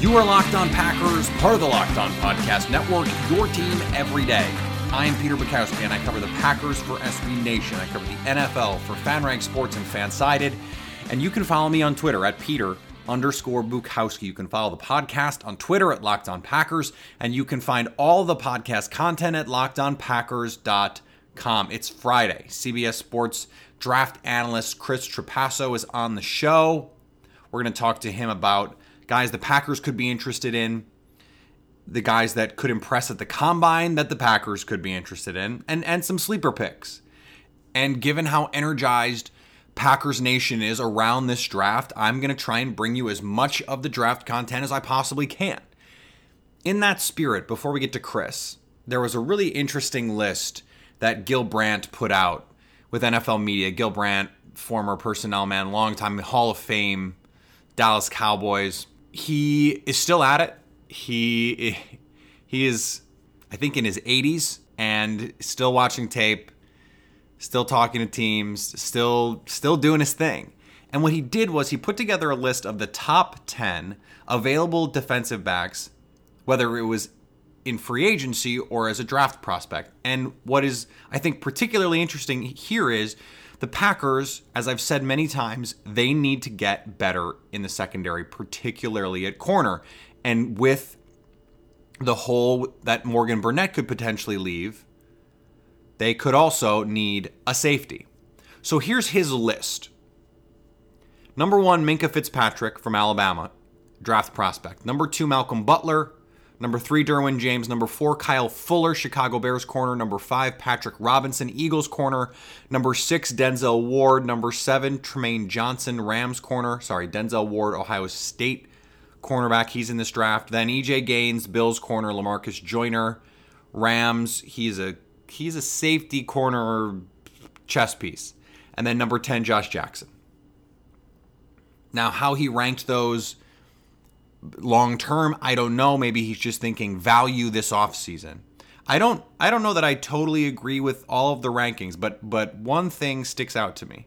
You are Locked On Packers, part of the Locked On Podcast Network, your team every day. I am Peter Bukowski, and I cover the Packers for SB Nation. I cover the NFL for FanRag Sports and Fansided. And you can follow me on Twitter at Peter underscore Bukowski. You can follow the podcast on Twitter at Locked On Packers, and you can find all the podcast content at lockedonpackers.com. It's Friday. CBS Sports draft analyst Chris Trapasso is on the show. We're going to talk to him about guys the Packers could be interested in, the guys that could impress at the combine that the Packers could be interested in, and, and some sleeper picks. And given how energized Packers Nation is around this draft, I'm going to try and bring you as much of the draft content as I possibly can. In that spirit, before we get to Chris, there was a really interesting list that Gil Brandt put out with NFL media. Gil Brandt, former personnel man, longtime Hall of Fame, Dallas Cowboys, he is still at it. He he is, I think, in his 80s and still watching tape, still talking to teams, still still doing his thing. And what he did was he put together a list of the top 10 available defensive backs, whether it was in free agency or as a draft prospect. And what is, I think, particularly interesting here is the Packers, as I've said many times, they need to get better in the secondary, particularly at corner. And with the hole that Morgan Burnett could potentially leave, they could also need a safety. So here's his list. Number one, Minkah Fitzpatrick from Alabama, draft prospect. Number two, Malcolm Butler. Number three, Derwin James. Number four, Kyle Fuller, Chicago Bears corner. Number five, Patrick Robinson, Eagles corner. Number six, Denzel Ward. Number seven, Trumaine Johnson, Rams corner. Sorry, Denzel Ward, Ohio State cornerback. He's in this draft. Then EJ Gaines, Bills corner. Lamarcus Joyner, Rams. He's a he's a safety corner chess piece. And then number 10, Josh Jackson. Now, how he ranked those long term, I don't know. Maybe he's just thinking value this offseason. I don't I don't know that I totally agree with all of the rankings, but but one thing sticks out to me.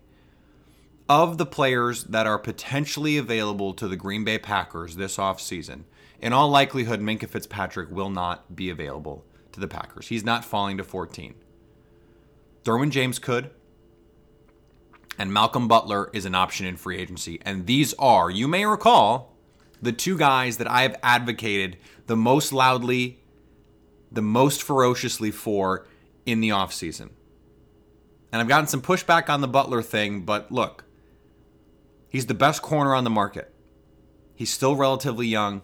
Of the players that are potentially available to the Green Bay Packers this offseason, in all likelihood Minkah Fitzpatrick will not be available to the Packers. He's not falling to 14. Derwin James could. And Malcolm Butler is an option in free agency. And these are, you may recall, the two guys that I have advocated the most loudly, the most ferociously for in the offseason. And I've gotten some pushback on the Butler thing, but look, he's the best corner on the market. He's still relatively young.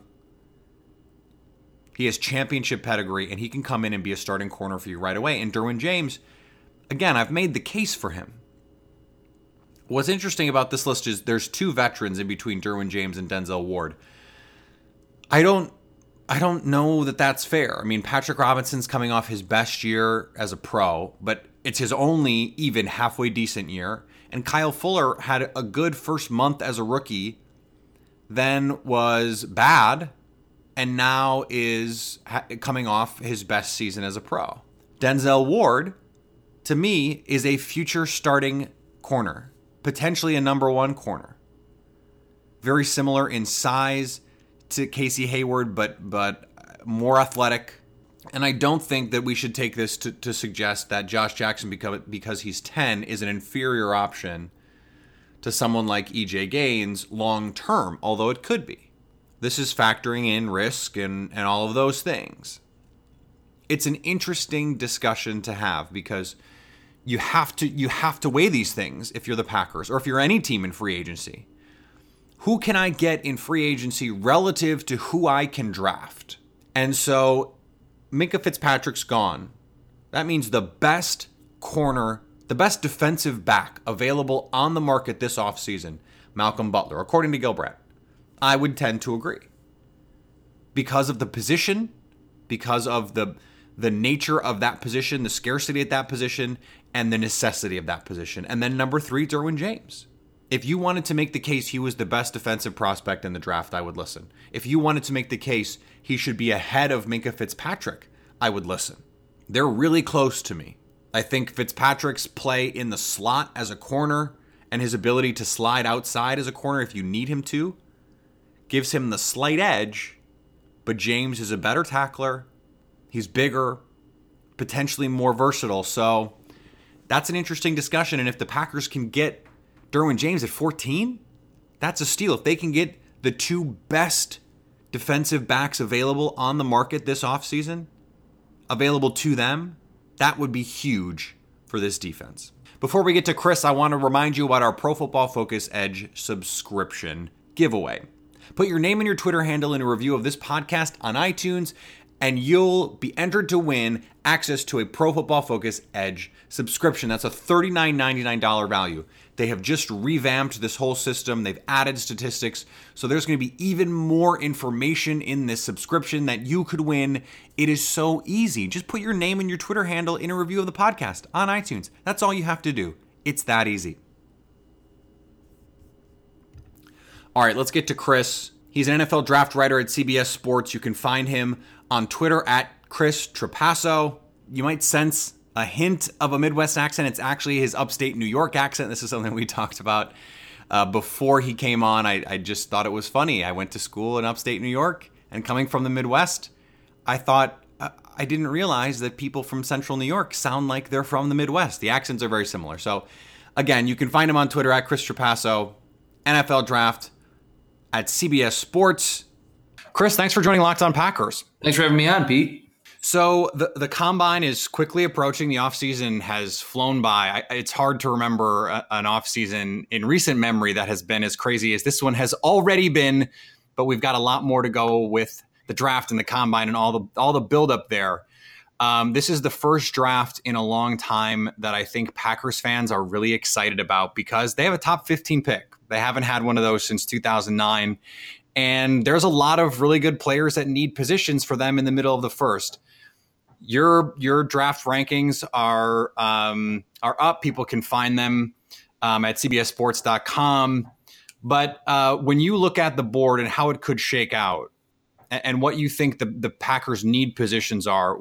He has championship pedigree, and he can come in and be a starting corner for you right away. And Derwin James, again, I've made the case for him. What's interesting about this list is there's two veterans in between Derwin James and Denzel Ward. I don't I don't know that that's fair. I mean, Patrick Robinson's coming off his best year as a pro, but it's his only even halfway decent year. And Kyle Fuller had a good first month as a rookie, then was bad, and now is coming off his best season as a pro. Denzel Ward, to me, is a future starting corner potentially a number one corner. Very similar in size to Casey Hayward, but but more athletic. And I don't think that we should take this to, to suggest that Josh Jackson, because, because he's 10, is an inferior option to someone like EJ Gaines long term, although it could be. This is factoring in risk and, and all of those things. It's an interesting discussion to have because – you have to you have to weigh these things if you're the Packers or if you're any team in free agency. Who can I get in free agency relative to who I can draft? And so Minkah Fitzpatrick's gone. That means the best corner, the best defensive back available on the market this offseason, Malcolm Butler, according to Gil Brandt. I would tend to agree. Because of the position, because of the the nature of that position, the scarcity at that position, and the necessity of that position. And then number three, Derwin James. If you wanted to make the case he was the best defensive prospect in the draft, I would listen. If you wanted to make the case he should be ahead of Minkah Fitzpatrick, I would listen. They're really close to me. I think Fitzpatrick's play in the slot as a corner and his ability to slide outside as a corner if you need him to gives him the slight edge, but James is a better tackler. He's bigger, potentially more versatile. So that's an interesting discussion. And if the Packers can get Derwin James at 14, that's a steal. If they can get the two best defensive backs available on the market this offseason, available to them, that would be huge for this defense. Before we get to Chris, I want to remind you about our Pro Football Focus Edge subscription giveaway. Put your name and your Twitter handle in a review of this podcast on iTunes, and you'll be entered to win access to a Pro Football Focus Edge subscription. That's a $39.99 value. They have just revamped this whole system. They've added statistics. So there's going to be even more information in this subscription that you could win. It is so easy. Just put your name and your Twitter handle in a review of the podcast on iTunes. That's all you have to do. It's that easy. All right, let's get to Chris. He's an NFL draft writer at CBS Sports. You can find him on Twitter at Chris Trapasso. You might sense a hint of a Midwest accent. It's actually his upstate New York accent. This is something we talked about uh, before he came on. I, I just thought it was funny. I went to school in upstate New York, and coming from the Midwest, I thought uh, I didn't realize that people from central New York sound like they're from the Midwest. The accents are very similar. So, again, you can find him on Twitter at Chris Trapasso, NFL Draft at CBS Sports. Chris, thanks for joining Locked On Packers. Thanks for having me on, Pete. So the the combine is quickly approaching. The offseason has flown by. I, it's hard to remember a, an offseason in recent memory that has been as crazy as this one has already been. But we've got a lot more to go with the draft and the combine and all the all the buildup there. Um, this is the first draft in a long time that I think Packers fans are really excited about because they have a top 15 pick. They haven't had one of those since 2009. And there's a lot of really good players that need positions for them in the middle of the first your your draft rankings are um, are up. People can find them um, at cbssports.com. But uh, when you look at the board and how it could shake out, and, and, what you think the, the Packers' need positions are,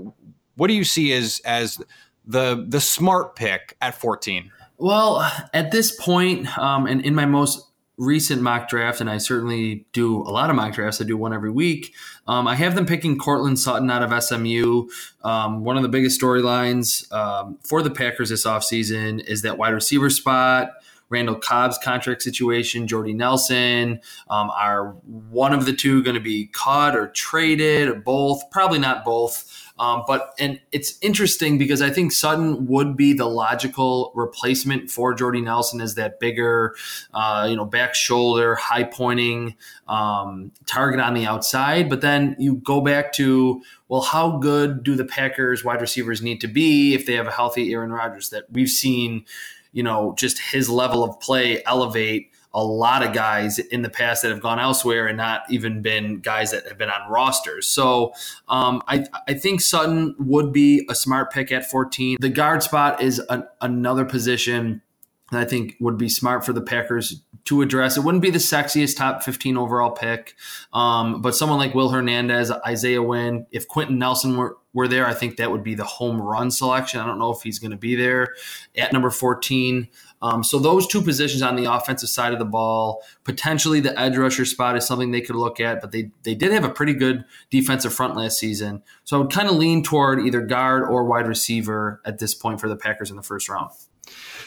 what do you see as as the the smart pick at 14? Well, at this point, um, and in my most recent mock draft, and I certainly do a lot of mock drafts. I do one every week. Um, I have them picking Courtland Sutton out of SMU. Um, one of the biggest storylines um, for the Packers this offseason is that wide receiver spot. Randall Cobb's contract situation, Jordy Nelson. Um, are one of the two going to be cut or traded or both? Probably not both. Um, but and it's interesting because I think Sutton would be the logical replacement for Jordy Nelson as that bigger, uh, you know, back shoulder, high pointing um, target on the outside. But then you go back to well, how good do the Packers wide receivers need to be if they have a healthy Aaron Rodgers that we've seen, you know, just his level of play elevate a lot of guys in the past that have gone elsewhere and not even been guys that have been on rosters. So um, I, I think Sutton would be a smart pick at 14. The guard spot is an, another position I think would be smart for the Packers to address. It wouldn't be the sexiest top 15 overall pick, um, but someone like Will Hernandez, Isaiah Wynn, if Quenton Nelson were, were there, I think that would be the home run selection. I don't know if he's going to be there at number 14. Um, so those two positions on the offensive side of the ball, potentially the edge rusher spot is something they could look at, but they they did have a pretty good defensive front last season. So I would kind of lean toward either guard or wide receiver at this point for the Packers in the first round.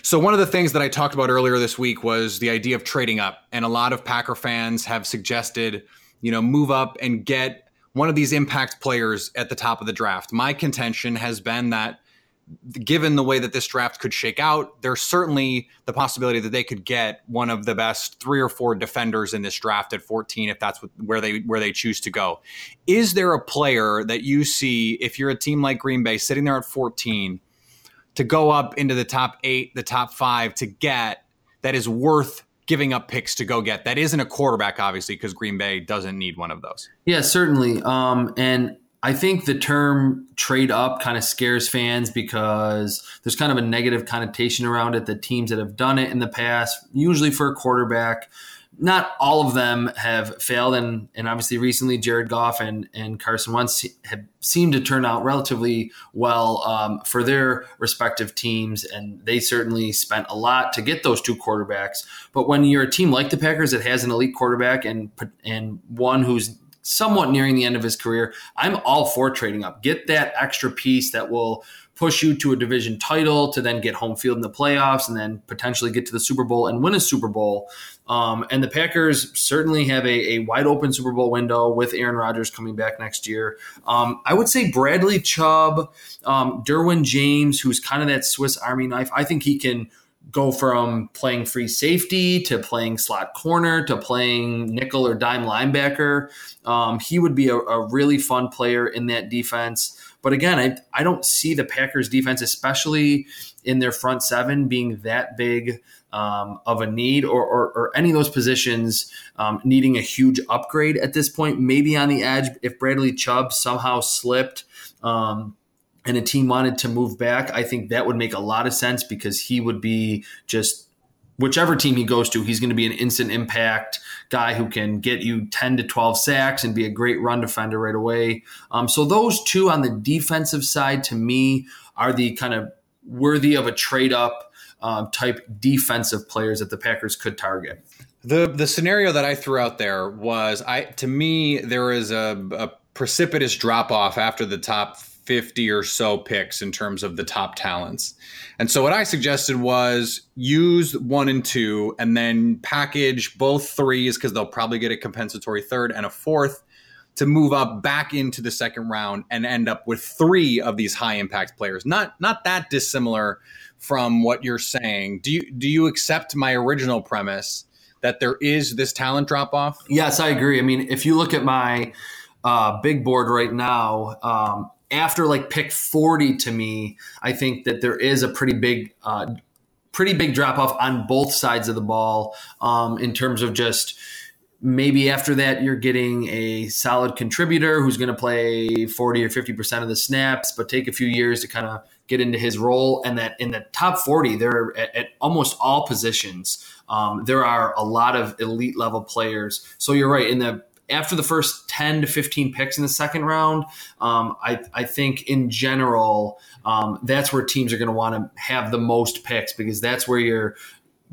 So one of the things that I talked about earlier this week was the idea of trading up, and a lot of Packer fans have suggested, you know, move up and get one of these impact players at the top of the draft. My contention has been that given the way that this draft could shake out, there's certainly the possibility that they could get one of the best three or four defenders in this draft at 14 if that's where they where they choose to go. Is there a player that you see if you're a team like Green Bay sitting there at 14 to go up into the top 8, the top 5 to get that is worth giving up picks to go get. That isn't a quarterback obviously because Green Bay doesn't need one of those. Yeah, certainly. Um, and I think the term trade up kind of scares fans because there's kind of a negative connotation around it. The teams that have done it in the past, usually for a quarterback, not all of them have failed, and and obviously recently Jared Goff and and Carson Wentz have seemed to turn out relatively well um, for their respective teams, and they certainly spent a lot to get those two quarterbacks. But when you're a team like the Packers that has an elite quarterback and and one who's somewhat nearing the end of his career, I'm all for trading up. Get that extra piece that will push you to a division title to then get home field in the playoffs and then potentially get to the Super Bowl and win a Super Bowl. Um, and the Packers certainly have a, a, wide open Super Bowl window with Aaron Rodgers coming back next year. Um, I would say Bradley Chubb, um, Derwin James, who's kind of that Swiss Army knife. I think he can go from playing free safety to playing slot corner to playing nickel or dime linebacker. Um, he would be a, a, really fun player in that defense. But again, I, I don't see the Packers defense, especially in their front seven, being that big um, of a need or, or, or, any of those positions um, needing a huge upgrade at this point. Maybe on the edge, if Bradley Chubb somehow slipped. Um, and a team wanted to move back, I think that would make a lot of sense because he would be just whichever team he goes to, he's going to be an instant impact guy who can get you 10 to 12 sacks and be a great run defender right away. Um, so those two on the defensive side to me are the kind of worthy of a trade up um, type defensive players that the Packers could target. The the scenario that I threw out there was I to me there is a, a precipitous drop off after the top 50 or so picks in terms of the top talents. And so what I suggested was use one and two and then package both threes because they'll probably get a compensatory third and a fourth to move up back into the second round and end up with three of these high impact players. Not not that dissimilar from what you're saying. Do you do you accept my original premise that there is this talent drop off? Yes, I agree. I mean, if you look at my uh, big board right now, um, after like pick 40 to me, I think that there is a pretty big, uh, pretty big drop off on both sides of the ball um, in terms of just maybe after that you're getting a solid contributor who's going to play 40 or 50% of the snaps, but take a few years to kind of get into his role. And that in the top 40, there at, at almost all positions, um, there are a lot of elite level players. So you're right in the after the first 10 to 15 picks in the second round, um, I, I, think in general, um, that's where teams are going to want to have the most picks because that's where you're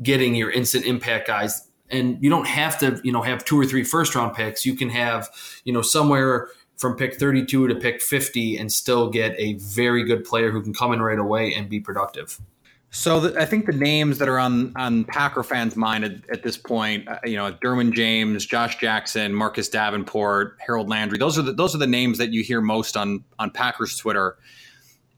getting your instant impact guys. And you don't have to, you know, have two or three first round picks. You can have, you know, somewhere from pick 32 to pick 50 and still get a very good player who can come in right away and be productive. So the, I think the names that are on on Packer fans' mind at, at this point, uh, you know, Derwin James, Josh Jackson, Marcus Davenport, Harold Landry. Those are the those are the names that you hear most on on Packers Twitter.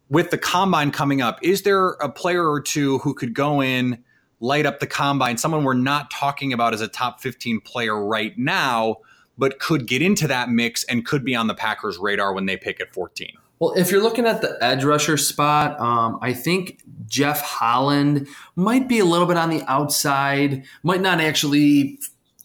With the combine coming up, is there a player or two who could go in, light up the combine? Someone we're not talking about as a top fifteen player right now, but could get into that mix and could be on the Packers' radar when they pick at fourteen. Well, if you're looking at the edge rusher spot, um, I think Jeff Holland might be a little bit on the outside, might not actually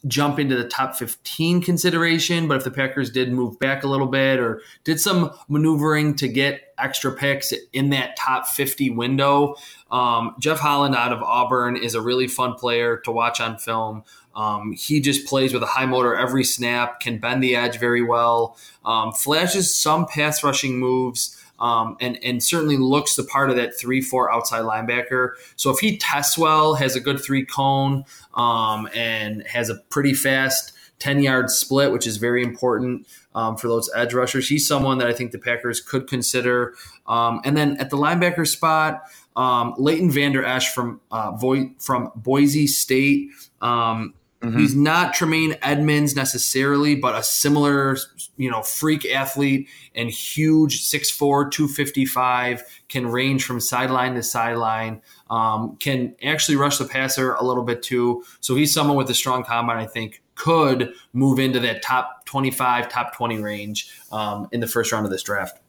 jump into the top 15 consideration, but if the Packers did move back a little bit or did some maneuvering to get extra picks in that top 50 window, um, Jeff Holland out of Auburn is a really fun player to watch on film. Um, he just plays with a high motor every snap, can bend the edge very well, um, flashes some pass rushing moves, um, and and certainly looks the part of that three four outside linebacker. So if he tests well, has a good three cone, um, and has a pretty fast. 10 yard split, which is very important um, for those edge rushers. He's someone that I think the Packers could consider. Um, and then at the linebacker spot, um, Leighton Vander Esch from uh, Vo- from Boise State. Um, Mm-hmm. He's not Tremaine Edmunds necessarily, but a similar, you know, freak athlete and huge 6'4, 255, can range from sideline to sideline, um, can actually rush the passer a little bit too. So he's someone with a strong combine, I think, could move into that top 25, top 20 range um, in the first round of this draft.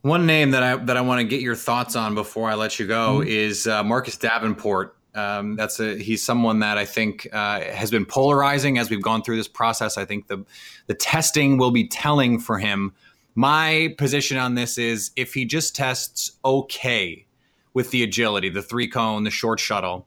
One name that I that I want to get your thoughts on before I let you go mm-hmm. is uh, Marcus Davenport Um, that's a he's someone that I think uh, has been polarizing as we've gone through this process. I think the the testing will be telling for him. My position on this is if he just tests okay with the agility, the three cone, the short shuttle,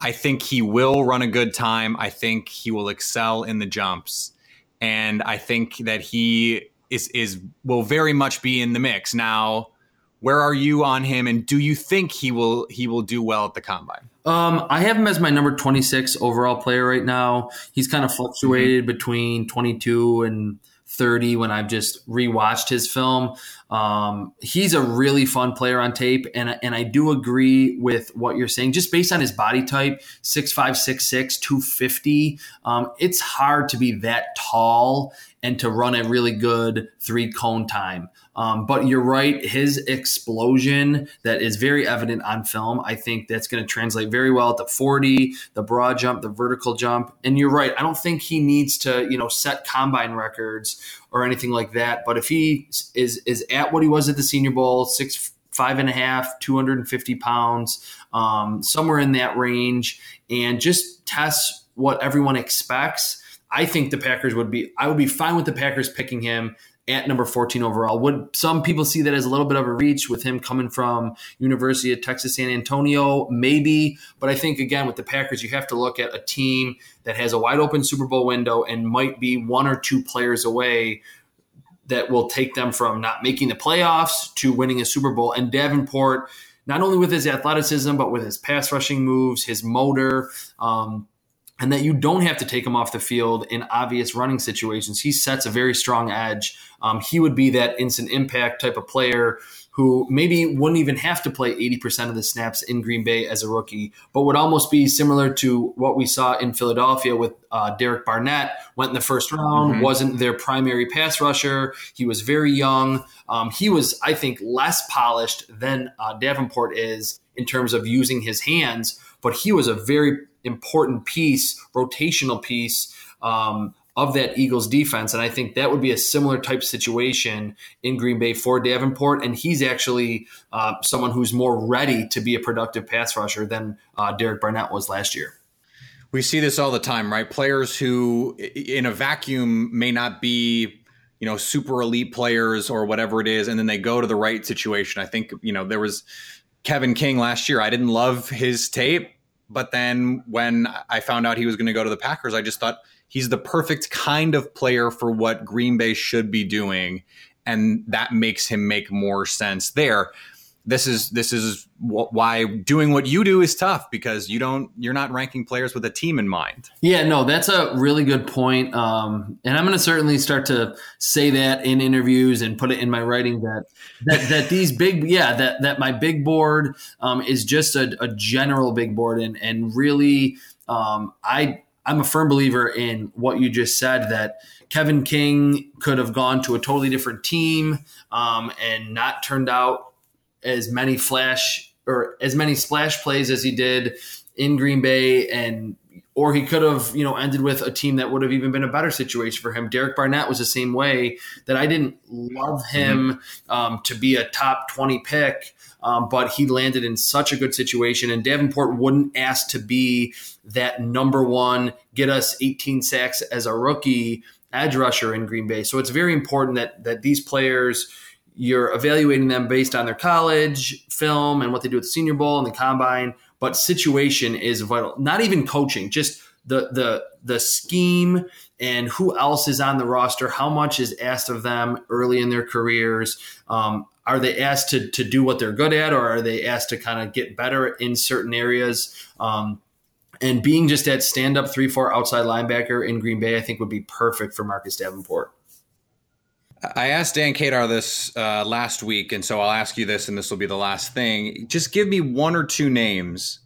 I think he will run a good time. I think he will excel in the jumps, and I think that he is is will very much be in the mix now where are you on him, and do you think he will he will do well at the combine? Um, I have him as my number 26 overall player right now. He's kind of fluctuated mm-hmm. between 22 and 30 when I've just rewatched his film. Um, he's a really fun player on tape, and and I do agree with what you're saying. Just based on his body type, 6'5", 6'6", 250, um, it's hard to be that tall and to run a really good three cone time. Um, but you're right, his explosion that is very evident on film. I think that's going to translate very well at the 40, the broad jump, the vertical jump. And you're right, I don't think he needs to, you know, set combine records or anything like that. But if he is is at what he was at the Senior Bowl, six five and a half, 250 pounds, um, somewhere in that range, and just test what everyone expects. I think the Packers would be. I would be fine with the Packers picking him at number 14 overall. Would some people see that as a little bit of a reach with him coming from University of Texas San Antonio? Maybe, but I think again with the Packers, you have to look at a team that has a wide open Super Bowl window and might be one or two players away that will take them from not making the playoffs to winning a Super Bowl. And Davenport, not only with his athleticism, but with his pass rushing moves, his motor, um, and that you don't have to take him off the field in obvious running situations. He sets a very strong edge. Um, he would be that instant impact type of player who maybe wouldn't even have to play 80% of the snaps in Green Bay as a rookie, but would almost be similar to what we saw in Philadelphia with uh, Derek Barnett. Went in the first round, mm-hmm. wasn't their primary pass rusher. He was very young. Um, he was, I think, less polished than uh, Davenport is in terms of using his hands, but he was a very important piece, rotational piece um, of that Eagles defense. And I think that would be a similar type situation in Green Bay for Davenport. And he's actually uh, someone who's more ready to be a productive pass rusher than uh, Derek Barnett was last year. We see this all the time, right? Players who, in a vacuum, may not be, you know, super elite players or whatever it is, and then they go to the right situation. I think, you know, there was Kevin King last year. I didn't love his tape but then when I found out he was going to go to the Packers, I just thought he's the perfect kind of player for what Green Bay should be doing. And that makes him make more sense there this is this is why doing what you do is tough because you don't you're not ranking players with a team in mind. Yeah, no, that's a really good point. Um, and I'm going to certainly start to say that in interviews and put it in my writing that that, that these big yeah that that my big board um, is just a, a, general big board and and really um, I I'm a firm believer in what you just said that. Kevin King could have gone to a totally different team um, and not turned out as many flash or as many splash plays as he did in Green Bay and or he could have, you know, ended with a team that would have even been a better situation for him. Derek Barnett was the same way that I didn't love him um, to be a top 20 pick, um, but he landed in such a good situation. And Davenport wouldn't ask to be that number one, get us 18 sacks as a rookie edge rusher in Green Bay. So it's very important that that these players – you're evaluating them based on their college film and what they do at the Senior Bowl and the Combine. But situation is vital. Not even coaching, just the the the scheme and who else is on the roster. How much is asked of them early in their careers? Um, are they asked to to do what they're good at, or are they asked to kind of get better in certain areas? Um, and being just that stand up three four outside linebacker in Green Bay, I think would be perfect for Marcus Davenport. I asked Dan Kadar this uh, last week, and so I'll ask you this, and this will be the last thing. Just give me one or two names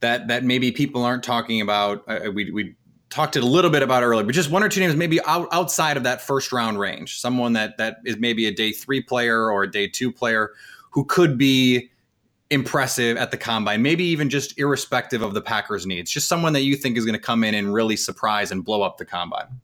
that that maybe people aren't talking about. Uh, we we talked a little bit about earlier, but just one or two names maybe out, outside of that first round range. Someone that that is maybe a day three player or a day two player who could be impressive at the combine, maybe even just irrespective of the Packers' needs. Just someone that you think is going to come in and really surprise and blow up the combine.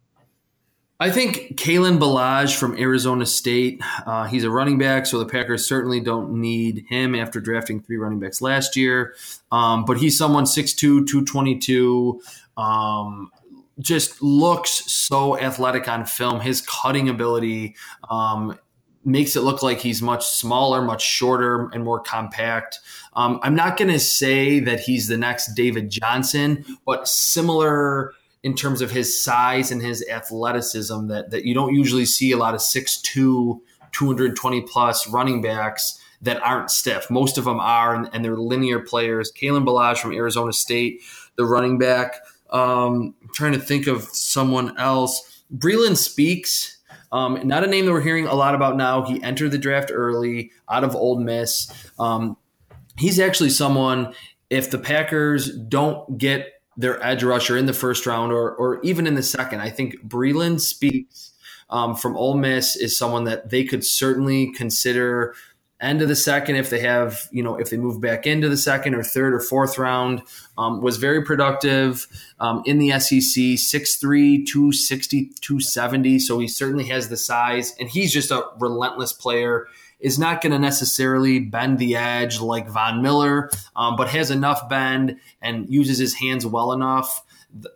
I think Kalen Ballage from Arizona State. Uh, he's a running back, so the Packers certainly don't need him after drafting three running backs last year. Um, but he's someone 6'2, 222. Um, just looks so athletic on film. His cutting ability um, makes it look like he's much smaller, much shorter, and more compact. Um, I'm not going to say that he's the next David Johnson, but similar in terms of his size and his athleticism that, that you don't usually see a lot of 6'2, 220 plus running backs that aren't stiff. Most of them are, and, and they're linear players. Kalen Ballage from Arizona State, the running back. Um, I'm trying to think of someone else. Breeland Speaks, um, not a name that we're hearing a lot about now. He entered the draft early out of Ole Miss. Um, he's actually someone, if the Packers don't get their edge rusher in the first round or, or even in the second, I think Breeland Speaks um, from Ole Miss is someone that they could certainly consider end of the second if they have you know if they move back into the second or third or fourth round um, was very productive um, in the sec 6'3 260 270 so he certainly has the size and he's just a relentless player. Is not going to necessarily bend the edge like von miller um, but has enough bend and uses his hands well enough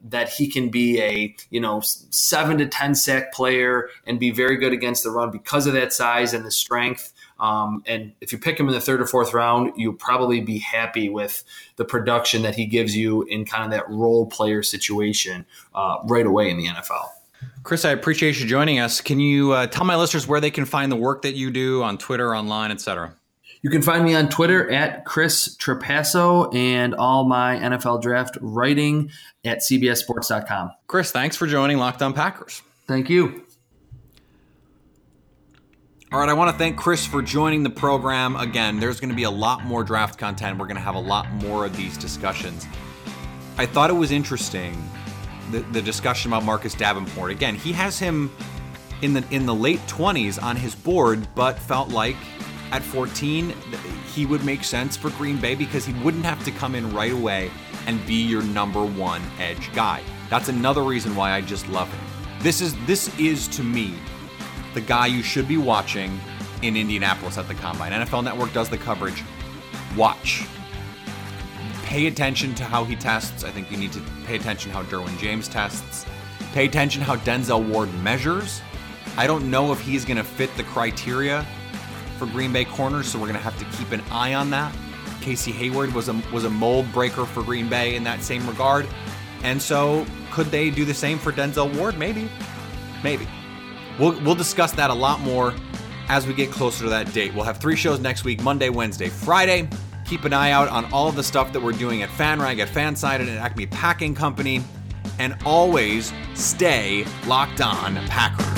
that he can be a you know seven to ten sack player and be very good against the run because of that size and the strength um, and if you pick him in the third or fourth round, you'll probably be happy with the production that he gives you in kind of that role player situation uh, right away in the NFL. Chris, I appreciate you joining us. Can you uh, tell my listeners where they can find the work that you do on Twitter, online, etc.? You can find me on Twitter at Chris Trapasso and all my NFL draft writing at CBSSports.com. Chris, thanks for joining Locked On Packers. Thank you. All right, I want to thank Chris for joining the program. Again, there's going to be a lot more draft content. We're going to have a lot more of these discussions. I thought it was interesting the, the discussion about Marcus Davenport. Again, he has him in the in the late 20s on his board, but felt like at 14 he would make sense for Green Bay because he wouldn't have to come in right away and be your number 1 edge guy. That's another reason why I just love him. This is this is to me the guy you should be watching in Indianapolis at the combine. NFL Network does the coverage. Watch. Pay attention to how he tests. I think you need to pay attention how Derwin James tests. Pay attention how Denzel Ward measures. I don't know if he's going to fit the criteria for Green Bay corners, so we're going to have to keep an eye on that. Casey Hayward was a was a mold breaker for Green Bay in that same regard. And so could they do the same for Denzel Ward? Maybe. Maybe. We'll, we'll discuss that a lot more as we get closer to that date. We'll have three shows next week Monday, Wednesday, Friday. Keep an eye out on all of the stuff that we're doing at FanRag, at Fansided, and at Acme Packing Company. And always stay locked on Packers.